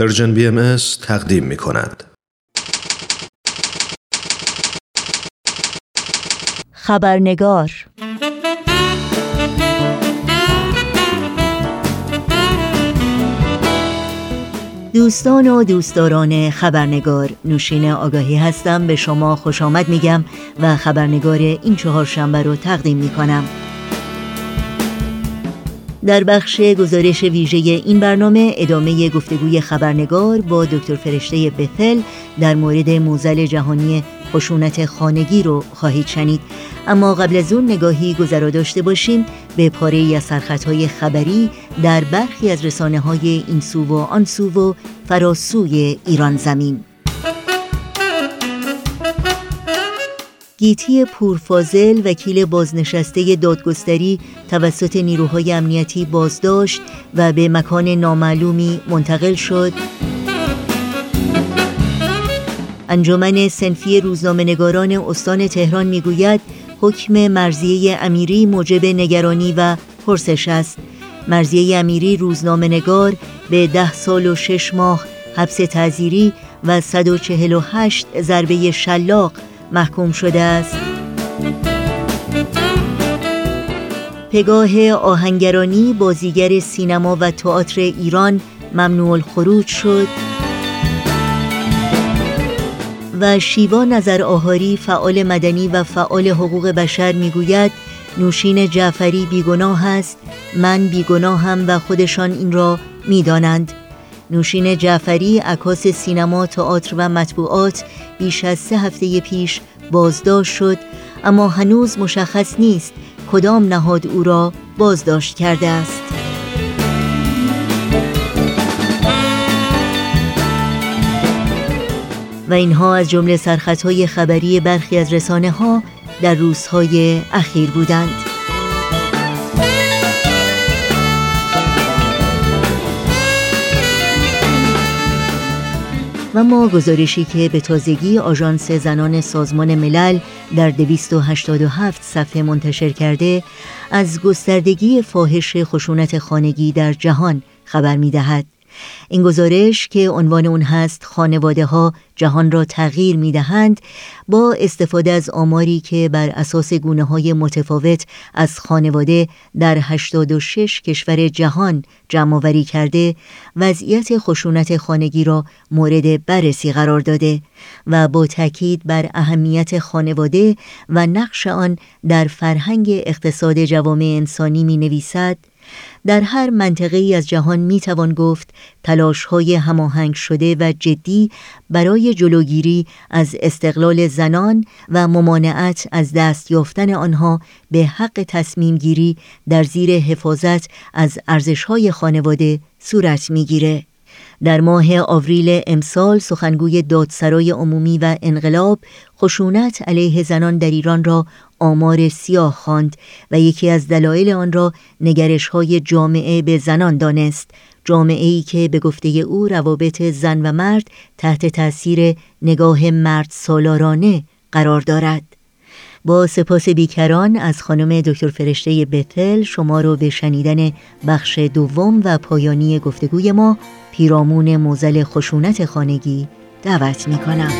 پرژن بی ام تقدیم می کند. خبرنگار دوستان و دوستداران خبرنگار نوشین آگاهی هستم به شما خوش آمد میگم و خبرنگار این چهار شنبه رو تقدیم می کنم. در بخش گزارش ویژه این برنامه ادامه گفتگوی خبرنگار با دکتر فرشته بثل در مورد موزل جهانی خشونت خانگی رو خواهید شنید. اما قبل از اون نگاهی گذرا داشته باشیم به پاره از سرخطهای خبری در برخی از رسانه های این سو و آن سو و فراسوی ایران زمین. گیتی پورفازل وکیل بازنشسته دادگستری توسط نیروهای امنیتی بازداشت و به مکان نامعلومی منتقل شد. انجمن سنفی روزنامه‌نگاران استان تهران می‌گوید حکم مرزیه امیری موجب نگرانی و پرسش است. مرزیه امیری روزنامه‌نگار به ده سال و شش ماه حبس تعذیری و 148 ضربه شلاق محکوم شده است. پگاه آهنگرانی بازیگر سینما و تئاتر ایران ممنوع الخروج شد و شیوا نظر آهاری فعال مدنی و فعال حقوق بشر می‌گوید نوشین جعفری بیگناه است من بیگناهم و خودشان این را می‌دانند. نوشین جعفری عکاس سینما تئاتر و مطبوعات بیش از سه هفته پیش بازداشت شد اما هنوز مشخص نیست کدام نهاد او را بازداشت کرده است. و اینها از جمله سرخطهای خبری برخی از رسانه ها در روزهای اخیر بودند. و ما گزارشی که به تازگی آژانس زنان سازمان ملل در 287 صفحه منتشر کرده از گستردگی فاحش خشونت خانگی در جهان خبر می دهد. این گزارش که عنوان اون هست خانواده ها جهان را تغییر می دهند با استفاده از آماری که بر اساس گونه های متفاوت از خانواده در 86 کشور جهان جمع کرده وضعیت خشونت خانگی را مورد بررسی قرار داده و با تاکید بر اهمیت خانواده و نقش آن در فرهنگ اقتصاد جوامع انسانی می نویسد در هر منطقه ای از جهان می توان گفت تلاش های هماهنگ شده و جدی برای جلوگیری از استقلال زنان و ممانعت از دست یافتن آنها به حق تصمیم گیری در زیر حفاظت از ارزش های خانواده صورت می‌گیره. در ماه آوریل امسال سخنگوی دادسرای عمومی و انقلاب خشونت علیه زنان در ایران را آمار سیاه خواند و یکی از دلایل آن را نگرش های جامعه به زنان دانست. جامعه ای که به گفته او روابط زن و مرد تحت تاثیر نگاه مرد سالارانه قرار دارد. با سپاس بیکران از خانم دکتر فرشته بتل شما رو به شنیدن بخش دوم و پایانی گفتگوی ما پیرامون موزل خشونت خانگی دعوت می کنم.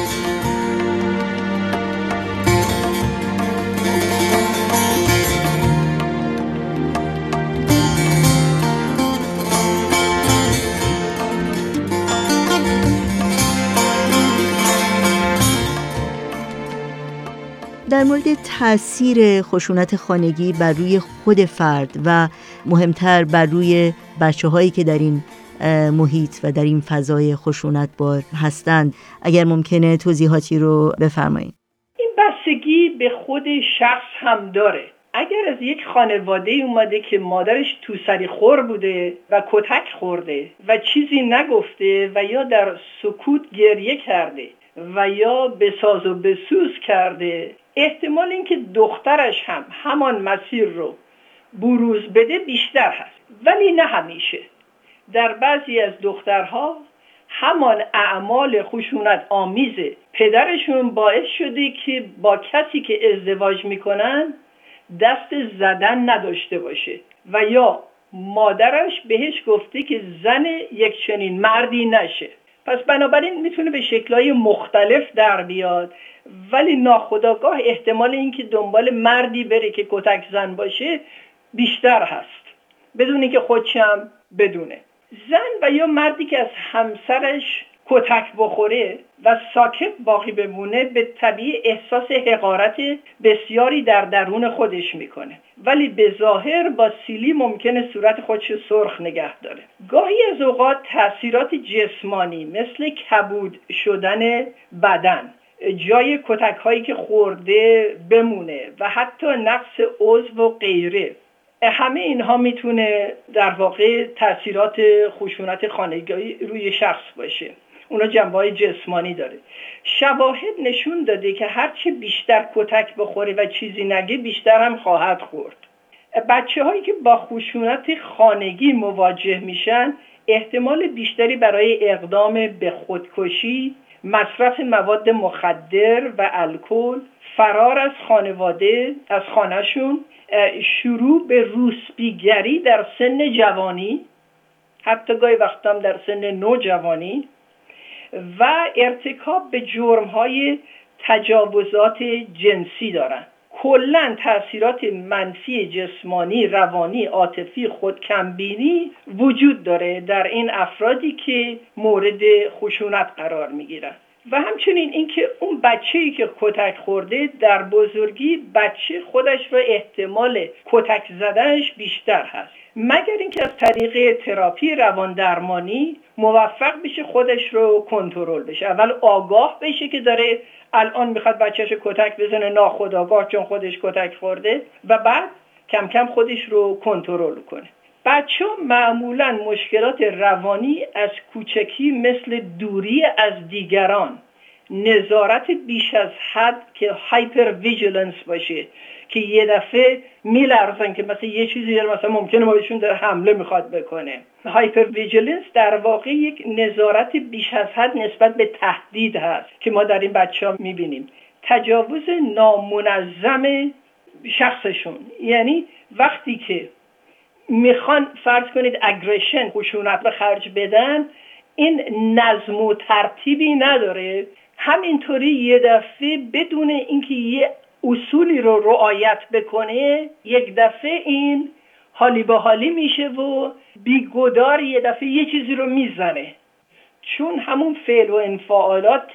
در مورد تاثیر خشونت خانگی بر روی خود فرد و مهمتر بر روی بچه هایی که در این محیط و در این فضای خشونت بار هستند اگر ممکنه توضیحاتی رو بفرمایید. این بستگی به خود شخص هم داره. اگر از یک خانواده اومده که مادرش تو سری خور بوده و کتک خورده و چیزی نگفته و یا در سکوت گریه کرده و یا به ساز و بسوز کرده احتمال اینکه دخترش هم همان مسیر رو بروز بده بیشتر هست. ولی نه همیشه. در بعضی از دخترها همان اعمال خشونت آمیز پدرشون باعث شده که با کسی که ازدواج می‌کنن دست زدن نداشته باشه و یا مادرش بهش گفته که زن یک چنین مردی نشه. پس بنابراین می‌تونه به شکلهای مختلف در بیاد. ولی ناخداگاه احتمال اینکه دنبال مردی بره که کتک زن باشه بیشتر هست. بدون اینکه خودشم بدونه. زن و یا مردی که از همسرش کتک بخوره و ساکت باقی بمونه به طبیع احساس حقارت بسیاری در درون خودش می‌کنه. ولی به ظاهر با سیلی ممکنه صورت خودش سرخ نگه داره. گاهی از اوقات تاثیرات جسمانی مثل کبود شدن بدن جای کتک هایی که خورده بمونه و حتی نقص عضو و غیره همه اینها می‌تونه در واقع تاثیرات خشونت خانگی روی شخص باشه. اونا جنبه های جسمانی داره. شواهد نشون داده که هرچه بیشتر کتک بخوره و چیزی نگه بیشتر هم خواهد خورد. بچه هایی که با خشونت خانگی مواجه میشن احتمال بیشتری برای اقدام به خودکشی مصرف مواد مخدر و الکل فرار از خانواده از خانهشون شروع به روسبیگری در سن جوانی حتی گاهی وقتا در سن نوجوانی. و ارتکاب به های تجاوزات جنسی دارند کلا تاثیرات منفی جسمانی روانی عاطفی خودکمبینی وجود داره در این افرادی که مورد خشونت قرار می‌گیرن. و همچنین اینکه اون بچه ای که کتک خورده در بزرگی بچه خودش رو احتمال کتک زدنش بیشتر هست. مگر اینکه از طریق تراپی روان درمانی موفق بشه خودش رو کنترل بشه. اول آگاه بشه که داره الان می‌خواد بچهش کتک بزنه ناخودآگاه چون خودش کتک خورده و بعد کم کم خودش رو کنترل کنه. بچه معمولا مشکلات روانی از کوچکی مثل دوری از دیگران نظارت بیش از حد که hypervigilance باشه که یه دفعه میلرزن که مثلا یه چیزی داره مثلا ممکنه ما بهشون در حمله می‌خواد بکنه. hypervigilance در واقع یک نظارت بیش از حد نسبت به تهدید هست که ما در این بچه ها می‌بینیم. تجاوز نامنظم شخصشون. یعنی وقتی که می‌خوان فرض کنید اگریشن خشونت به خرج بدن این نظم و ترتیبی نداره. همینطوری یه دفعه بدون اینکه یه اصولی رو رعایت بکنه یک دفعه این حالی به حالی میشه و بیگدار یه دفعه یه چیزی رو می‌زنه. چون همون فعل و انفعالات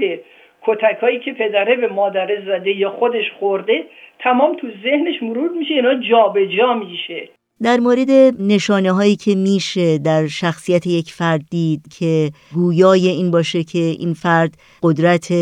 کتک هایی که پدره به مادره زده یا خودش خورده تمام تو ذهنش مرور میشه اینا جابجا جا میشه. در مورد نشانه هایی که میشه در شخصیت یک فرد دید که گویای این باشه که این فرد قدرت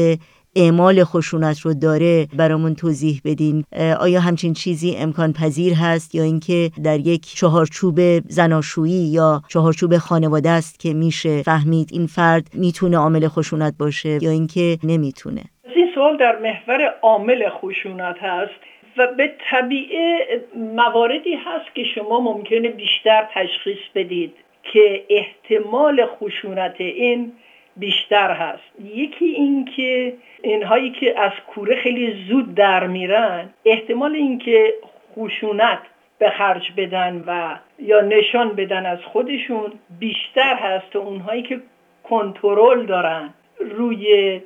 اعمال خشونت رو داره برامون توضیح بدین. آیا همچین چیزی امکان پذیر هست یا اینکه در یک چهارچوب زناشویی یا چهارچوب خانواده است که میشه فهمید این فرد می‌تونه عامل خشونت باشه یا اینکه نمی‌تونه؟ این سوال در محور عامل خشونت هست و به طبیعه مواردی هست که شما ممکنه بیشتر تشخیص بدید که احتمال خشونت این بیشتر هست. یکی این که اینهایی که از کوره خیلی زود در میرن احتمال اینکه خشونت به خرج بدن و یا نشان بدن از خودشون بیشتر هست تا اونهایی که کنترل دارن روی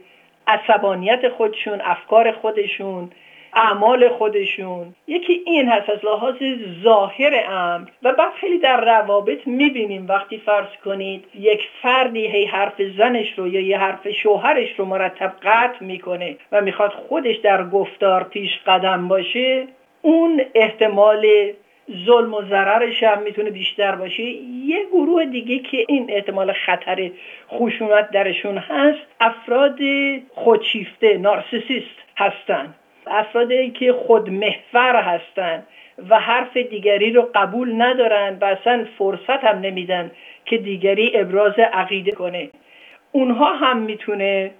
عصبانیت خودشون افکار خودشون اعمال خودشون. یکی این هست از لحاظ ظاهر امر. و بعد خیلی در روابط می‌بینیم وقتی فرض کنید یک فردی هی حرف زنش رو یا یه حرف شوهرش رو مرتب قطع می‌کنه و می‌خواد خودش در گفتار پیش قدم باشه اون احتمال ظلم و ضررش هم می‌تونه بیشتر باشه. یه گروه دیگه که این احتمال خطر خشونت درشون هست افراد خودشیفته نارسیسیست هستن. افرادی که خودمحور هستند و حرف دیگری رو قبول ندارن و اصلا فرصت هم نمیدن که دیگری ابراز عقیده کنه. اونها هم می‌تونه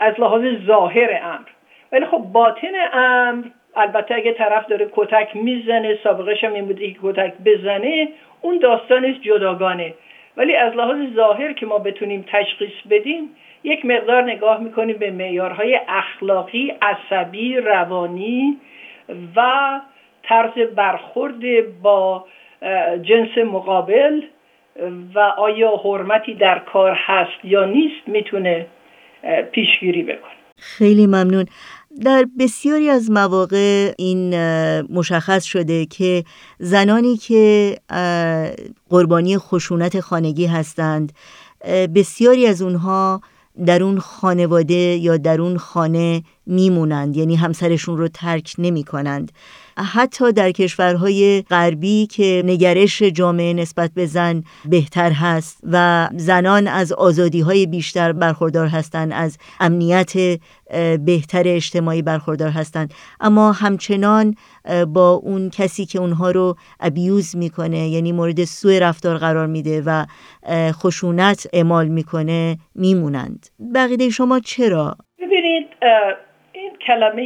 از لحاظ ظاهر امر. ولی خب باطن امر البته اگه طرف داره کتک می‌زنه سابقش هم این بوده که کتک بزنه اون داستانش جداگانه. ولی از لحاظ ظاهر که ما بتونیم تشخیص بدیم یک مقدار نگاه می‌کنیم به معیارهای اخلاقی عصبی روانی و طرز برخورد با جنس مقابل و آیا حرمتی در کار هست یا نیست می‌تونه پیشگیری بکنه. خیلی ممنون. در بسیاری از مواقع این مشخص شده که زنانی که قربانی خشونت خانگی هستند بسیاری از اونها در اون خانواده یا در اون خانه میمونند یعنی همسرشون رو ترک نمی کنند حتی در کشورهای غربی که نگرش جامعه نسبت به زن بهتر هست و زنان از آزادی های بیشتر برخوردار هستند از امنیت بهتر اجتماعی برخوردار هستند اما همچنان با اون کسی که اونها رو ابیوز می‌کنه یعنی مورد سوء رفتار قرار میده و خشونت اعمال می‌کنه میمونند بقیده شما چرا؟ ببینید این کلمه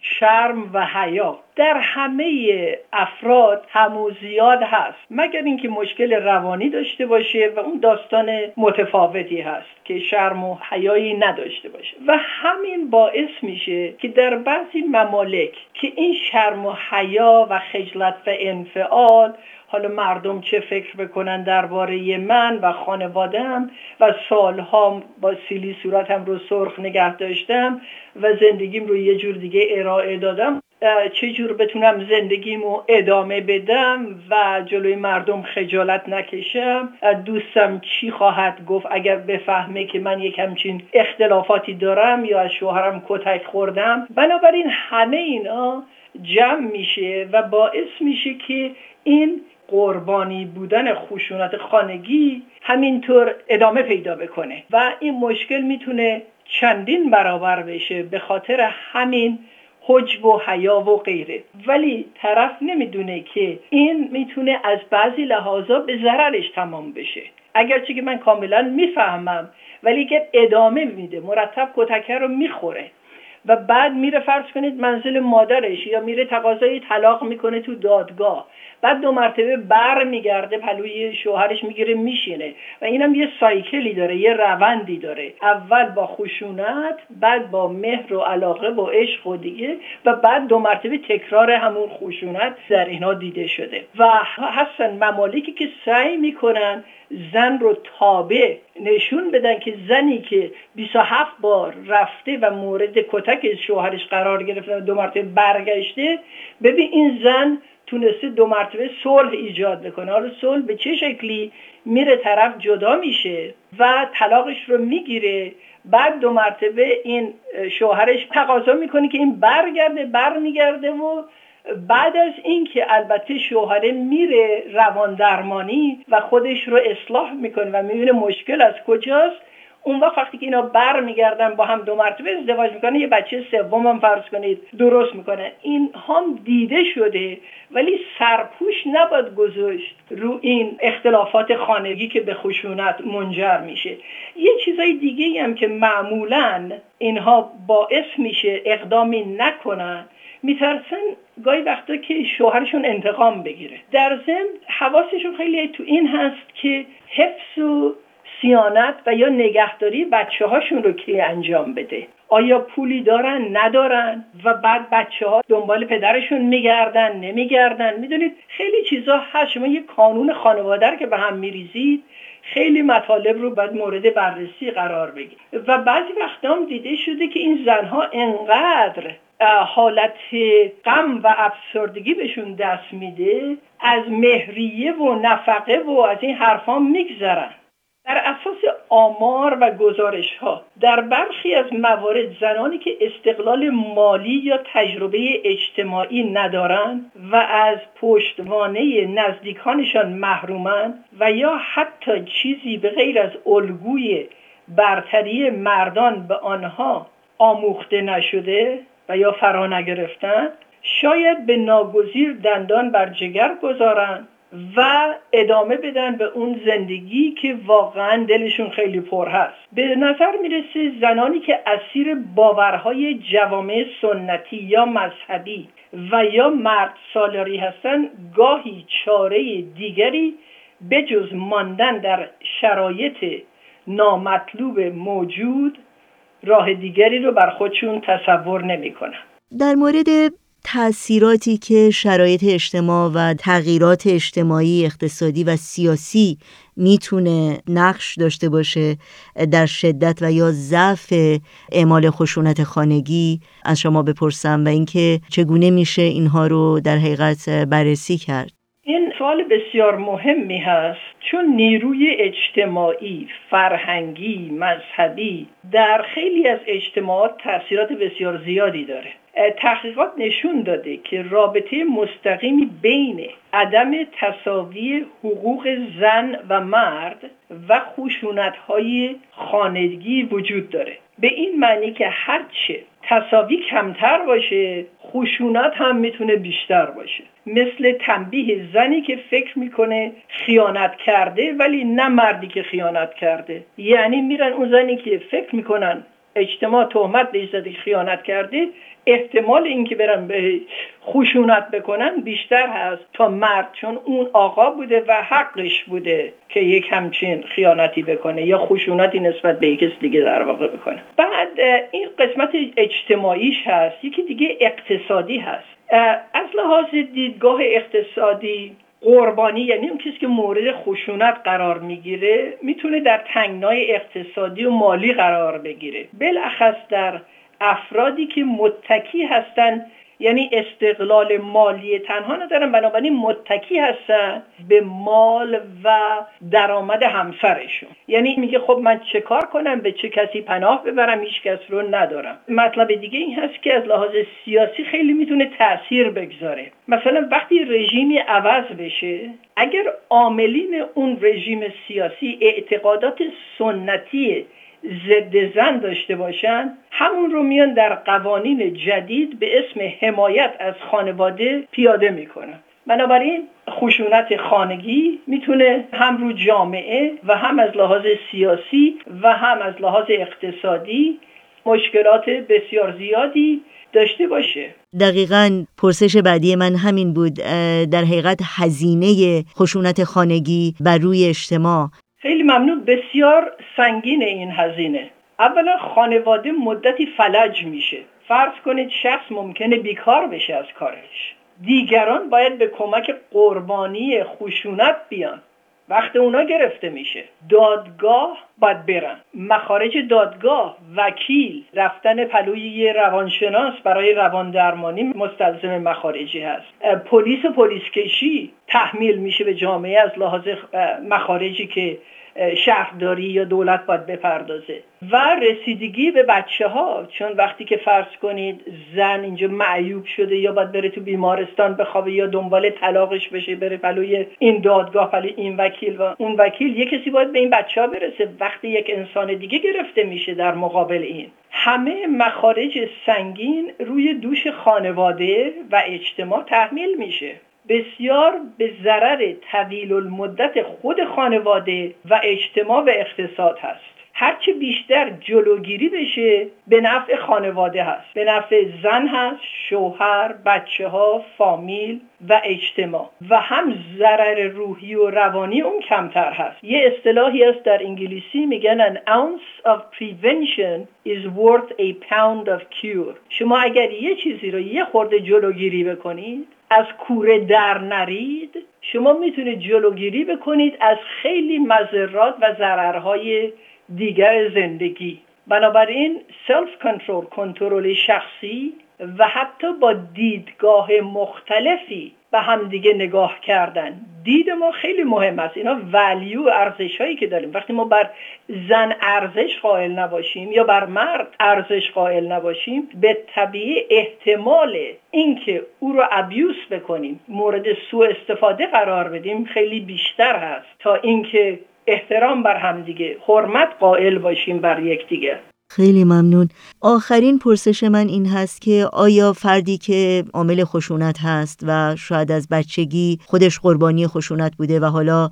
شرم و حیا در همه افراد همو زیاد هست. مگر اینکه مشکل روانی داشته باشه و اون داستان متفاوتی هست که شرم و حیایی نداشته باشه. و همین باعث میشه که در بعضی ممالک که این شرم و حیا و خجلت و انفعال حالا مردم چه فکر بکنن درباره من و خانوادم و سالها با سیلی صورتم رو سرخ نگه داشتم و زندگیم رو یه جور دیگه ارائه دادم چه جور بتونم زندگیمو ادامه بدم و جلوی مردم خجالت نکشم. دوستم چی خواهد گفت؟ اگر بفهمه که من یک همچین اختلافاتی دارم یا از شوهرم کتک خوردم. بنابراین همه اینا جمع میشه و باعث میشه که این قربانی بودن خشونت خانگی همینطور ادامه پیدا بکنه. و این مشکل می‌تونه چندین برابر بشه به خاطر همین حجب و حیا و غیره. ولی طرف نمی‌دونه که این می‌تونه از بعضی لحاظا به ضررش تمام بشه. اگرچه که من کاملا می‌فهمم ولی که ادامه میده مرتب کتکه رو می‌خوره. و بعد میره فرض کنید منزل مادرش یا میره تقاضای طلاق می‌کنه تو دادگاه. بعد دو مرتبه بر میگرده پلوی شوهرش می‌گیره میشینه. و اینم یه سایکلی داره یه روندی داره. اول با خشونت بعد با مهر و علاقه با عشق و دیگه و بعد دو مرتبه تکرار همون خشونت در اینا دیده شده. و هستن ممالکی که سعی می‌کنن زن رو تابع نشون بدن که زنی که 27 بار رفته و مورد کتک شوهرش قرار گرفته و دو مرتبه برگشته ببین این زن تونسته دو مرتبه صلح ایجاد بکنه. حالا صلح به چه شکلی میره طرف جدا میشه و طلاقش رو می‌گیره. بعد دو مرتبه این شوهرش تقاضا می‌کنه که این برگرده برمیگرده و بعد از اینکه البته شوهره میره روان درمانی و خودش رو اصلاح می‌کنه و می‌بینه مشکل از کجاست اون وقت وقتی که اینا بر میگردن با هم دو مرتبه ازدواج می‌کنه یه بچه سوم هم فرض کنید درست می‌کنه. این هم دیده شده ولی سرپوش نباید گذاشت رو این اختلافات خانگی که به خشونت منجر میشه. یه چیزای دیگه هم که معمولا اینها باعث میشه اقدامی نکنن میترسن گاهی وقتا که شوهرشون انتقام بگیره. در ضمن حواسشون خیلی تو این هست که حفظ و سیانت و یا نگهداری بچه هاشون رو کی انجام بده؟ آیا پولی دارن؟ ندارن؟ و بعد بچه ها دنبال پدرشون میگردن نمیگردن؟ می‌دونید خیلی چیزا هست. شما یه کانون خانواده که به هم میریزید خیلی مطالب رو باید مورد بررسی قرار بگیرید. و بعضی وقتا هم دیده شده که این زنها انقدر حالت غم و افسردگی بهشون دست میده از مهریه و نفقه و از این حرفا میگذرن. در اساس آمار و گزارش ها در برخی از موارد زنانی که استقلال مالی یا تجربه اجتماعی ندارند و از پشتوانه نزدیکانشان محرومند و یا حتی چیزی به غیر از الگوی برتری مردان به آنها آموخته نشده و یا فرا نگرفتند شاید به ناگزیر دندان بر جگر گذارند. و ادامه بدن به اون زندگی که واقعا دلشون خیلی پر هست. به نظر می‌رسه زنانی که اسیر باورهای جوامع سنتی یا مذهبی و یا مرد سالاری هستن گاهی چاره دیگری بجز ماندن در شرایط نامطلوب موجود راه دیگری رو بر خودشون تصور نمی‌کنن. در مورد تأثیراتی که شرایط اجتماع و تغییرات اجتماعی اقتصادی و سیاسی می‌تونه نقش داشته باشه در شدت و یا ضعف اعمال خشونت خانگی از شما بپرسم و اینکه چگونه میشه اینها رو در حقیقت بررسی کرد؟ این سوال بسیار مهمی هست چون نیروی اجتماعی، فرهنگی، مذهبی در خیلی از اجتماعات تاثیرات بسیار زیادی داره. تحقیقات نشون داده که رابطه مستقیمی بین عدم تصاوی حقوق زن و مرد و خشونت های خانگی وجود داره. به این معنی که هرچه تصاوی کمتر باشه خشونت هم می‌تونه بیشتر باشه. مثل تنبیه زنی که فکر می‌کنه خیانت کرده ولی نه مردی که خیانت کرده. یعنی میرن اون زنی که فکر می‌کنن اجتماع تهمت به زده خیانت کرده احتمال اینکه برن به خشونت بکنن بیشتر هست تا مرد چون اون آقا بوده و حقش بوده که یک همچین خیانتی بکنه یا خشونتی نسبت به یک دیگه در واقع بکنه. بعد این قسمت اجتماعیش هست یکی دیگه اقتصادی هست. از لحاظ دیدگاه اقتصادی قربانی یعنی اون کسی که مورد خشونت قرار می‌گیره می‌تونه در تنگنای اقتصادی و مالی قرار بگیره. بالاخص در افرادی که متکی هستند یعنی استقلال مالی تنها ندارن بنابراین متکی هستن به مال و درآمد همسرشون. یعنی میگه خب من چه کار کنم؟ به چه کسی پناه ببرم؟ هیچ کس رو ندارم. مطلب دیگه این هست که از لحاظ سیاسی خیلی می‌تونه تاثیر بگذاره. مثلا وقتی رژیمی عوض بشه اگر عاملین اون رژیم سیاسی اعتقادات سنتی ضد زن داشته باشن همون رو میان در قوانین جدید به اسم حمایت از خانواده پیاده می‌کنن. بنابراین خشونت خانگی می‌تونه هم رو جامعه و هم از لحاظ سیاسی و هم از لحاظ اقتصادی مشکلات بسیار زیادی داشته باشه. دقیقا پرسش بعدی من همین بود در حقیقت هزینه خشونت خانگی بر روی اجتماع خیلی ممنون. بسیار سنگین این هزینه. اولا خانواده مدتی فلج میشه. فرض کنید شخص ممکنه بیکار بشه از کارش. دیگران باید به کمک قربانی خشونت بیان. وقت اونا گرفته میشه. دادگاه باید برن. مخارج دادگاه وکیل رفتن پلوی یه روانشناس برای روان درمانی مستلزم مخارجی هست. پلیس و پلیس کشی تحمیل میشه به جامعه از لحاظ مخارجی که شهرداری یا دولت باید بپردازه. و رسیدگی به بچه ها چون وقتی که فرض کنید زن اینجا معیوب شده یا باید بره تو بیمارستان بخوابه یا دنبال طلاقش بشه بره پلوی این دادگاه پلوی این وکیل و اون وکیل یه کسی باید به این بچه ها برسه. وقتی یک انسان دیگه گرفته میشه در مقابل این. همه مخارج سنگین روی دوش خانواده و اجتماع تحمیل میشه. بسیار به ضرر طویل المدت خود خانواده و اجتماع و اقتصاد هست. هرچه بیشتر جلوگیری بشه به نفع خانواده هست. به نفع زن هست شوهر بچه ها فامیل و اجتماع. و هم ضرر روحی و روانی اون کمتر هست. یه اصطلاحی هست در انگلیسی میگن an ounce of prevention is worth a pound of cure. شما اگر یه چیزی رو یه خورده جلوگیری بکنید از کوره در نرید شما می‌تونید جلوگیری بکنید از خیلی مذرات و ضررهای دیگر زندگی. بنابراین سلف کنترل کنترل شخصی و حتی با دیدگاه مختلفی به همدیگه نگاه کردن. دید ما خیلی مهم است. اینا ولیو ارزش هایی که داریم. وقتی ما بر زن ارزش قائل نباشیم یا بر مرد ارزش قائل نباشیم به طبیعی احتمال اینکه او رو ابیوس بکنیم مورد سوء استفاده قرار بدیم خیلی بیشتر هست. تا اینکه احترام بر همدیگه حرمت قائل باشیم بر یکدیگه خیلی ممنون. آخرین پرسش من این هست که آیا فردی که عامل خشونت هست و شاید از بچگی خودش قربانی خشونت بوده و حالا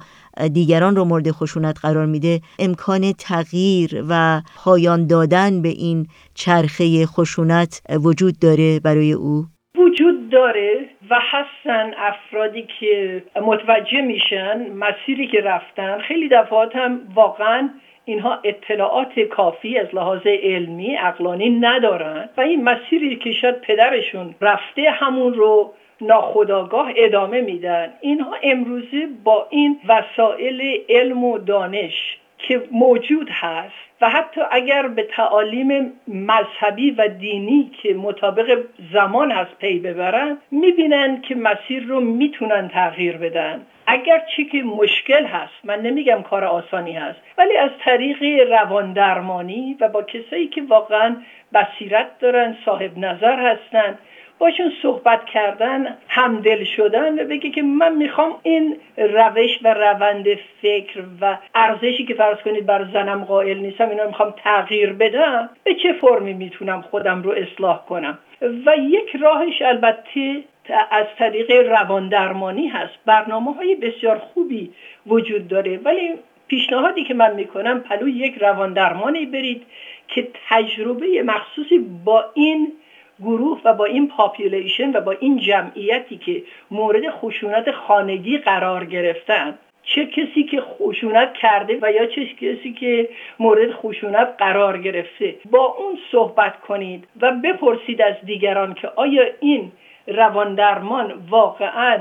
دیگران رو مورد خشونت قرار میده امکان تغییر و پایان دادن به این چرخه خشونت وجود داره برای او؟ وجود داره. و هستن افرادی که متوجه میشن مسیری که رفتن خیلی دفعات هم واقعا اینها اطلاعات کافی از لحاظ علمی اقلانی ندارن و این مسیری که شاید پدرشون رفته همون رو ناخداگاه ادامه میدن. اینها امروزه با این وسایل علم و دانش که موجود هست و حتی اگر به تعالیم مذهبی و دینی که مطابق زمان هست پی ببرن می‌بینن که مسیر رو می‌تونن تغییر بدن. اگر چی که مشکل هست من نمیگم کار آسانی هست ولی از طریق روان درمانی و با کسایی که واقعا بصیرت دارن صاحب نظر هستن باشون صحبت کردن همدل شدن و بگه که من می‌خوام این روش و روند فکر و ارزشی که فرض کنید برا زنم قائل نیستم اینا می‌خوام تغییر بدم به چه فرمی می‌تونم خودم رو اصلاح کنم؟ و یک راهش البته از طریق روان درمانی هست. برنامه های بسیار خوبی وجود داره ولی پیشنهادی که من می‌کنم پهلو یک روان درمانی برید که تجربه مخصوصی با این گروه و با این population و با این جمعیتی که مورد خشونت خانگی قرار گرفتن چه کسی که خشونت کرده و یا چه کسی که مورد خشونت قرار گرفته با اون صحبت کنید و بپرسید از دیگران که آیا این روان درمان واقعا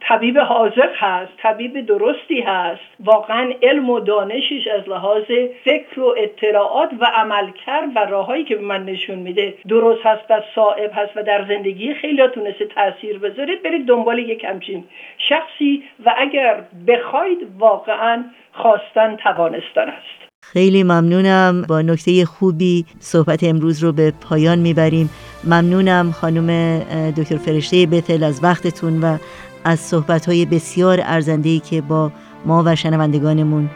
طبیب حاضر هست طبیب درستی هست. واقعا علم و دانشش از لحاظ فکر و اطلاعات و عملکرد و راههایی که به من نشون میده درست هست و صاحب هست و در زندگی خیلی تونسته تاثیر بذاره برید دنبال یک همچین شخصی و اگر بخواید واقعا خواستن توانستن است. خیلی ممنونم. با نکته خوبی صحبت امروز رو به پایان می‌بریم. ممنونم خانم دکتر فرشته بتل از وقتتون و از صحبت بسیار ارزندهی که با ما و شنوندگانمون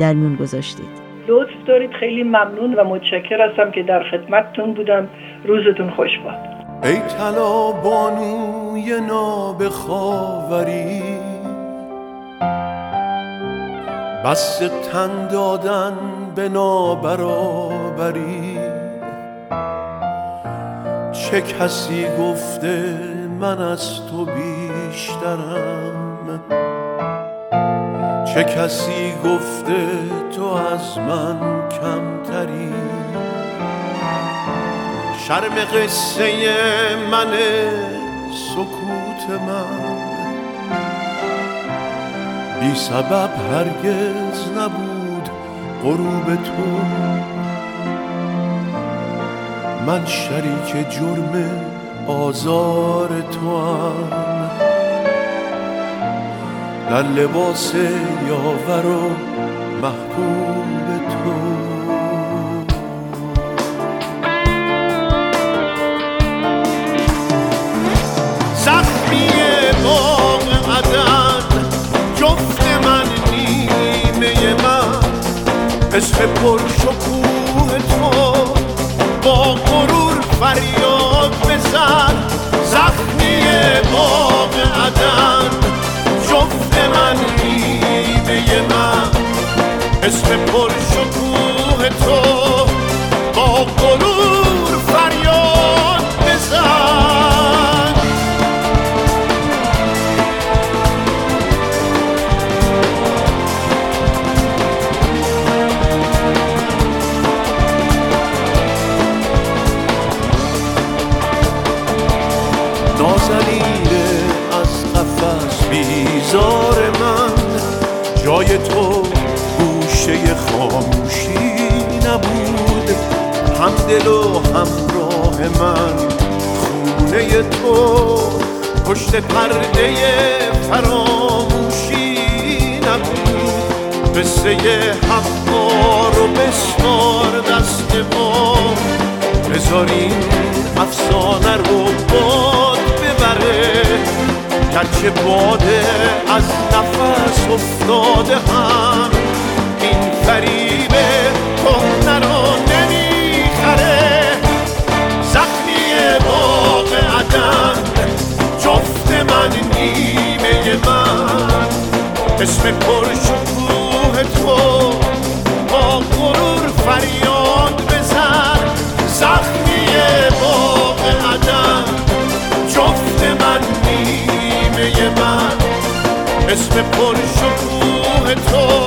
در میون گذاشتید. لطف دارید. خیلی ممنون و متشکر هستم که در خدمتتون بودم. روزتون خوش باد. ای طلا بانوی نابخاوری بس تن دادن به نابرابری. چه کسی گفته من از تو بیشترم؟ چه کسی گفته تو از من کمتری؟ شرم قصه من سکوت من. بی سبب هرگز نبود غروب تو. من شریک جرم آزار تو هم در لباس یاور و محبوب تو. عشق پر شکوه فریاد بزن زخمی باغ عدن جفت من نیمه من اسم پر بذارین افسانه رو باد ببره. گرچه باده از نفس افتاده هم. این فریبه کهنه رو نمی‌خره. زخمی باغ عدن جفت من نیمه من. اسم پر شکوه تو اسم پر شکوه تو.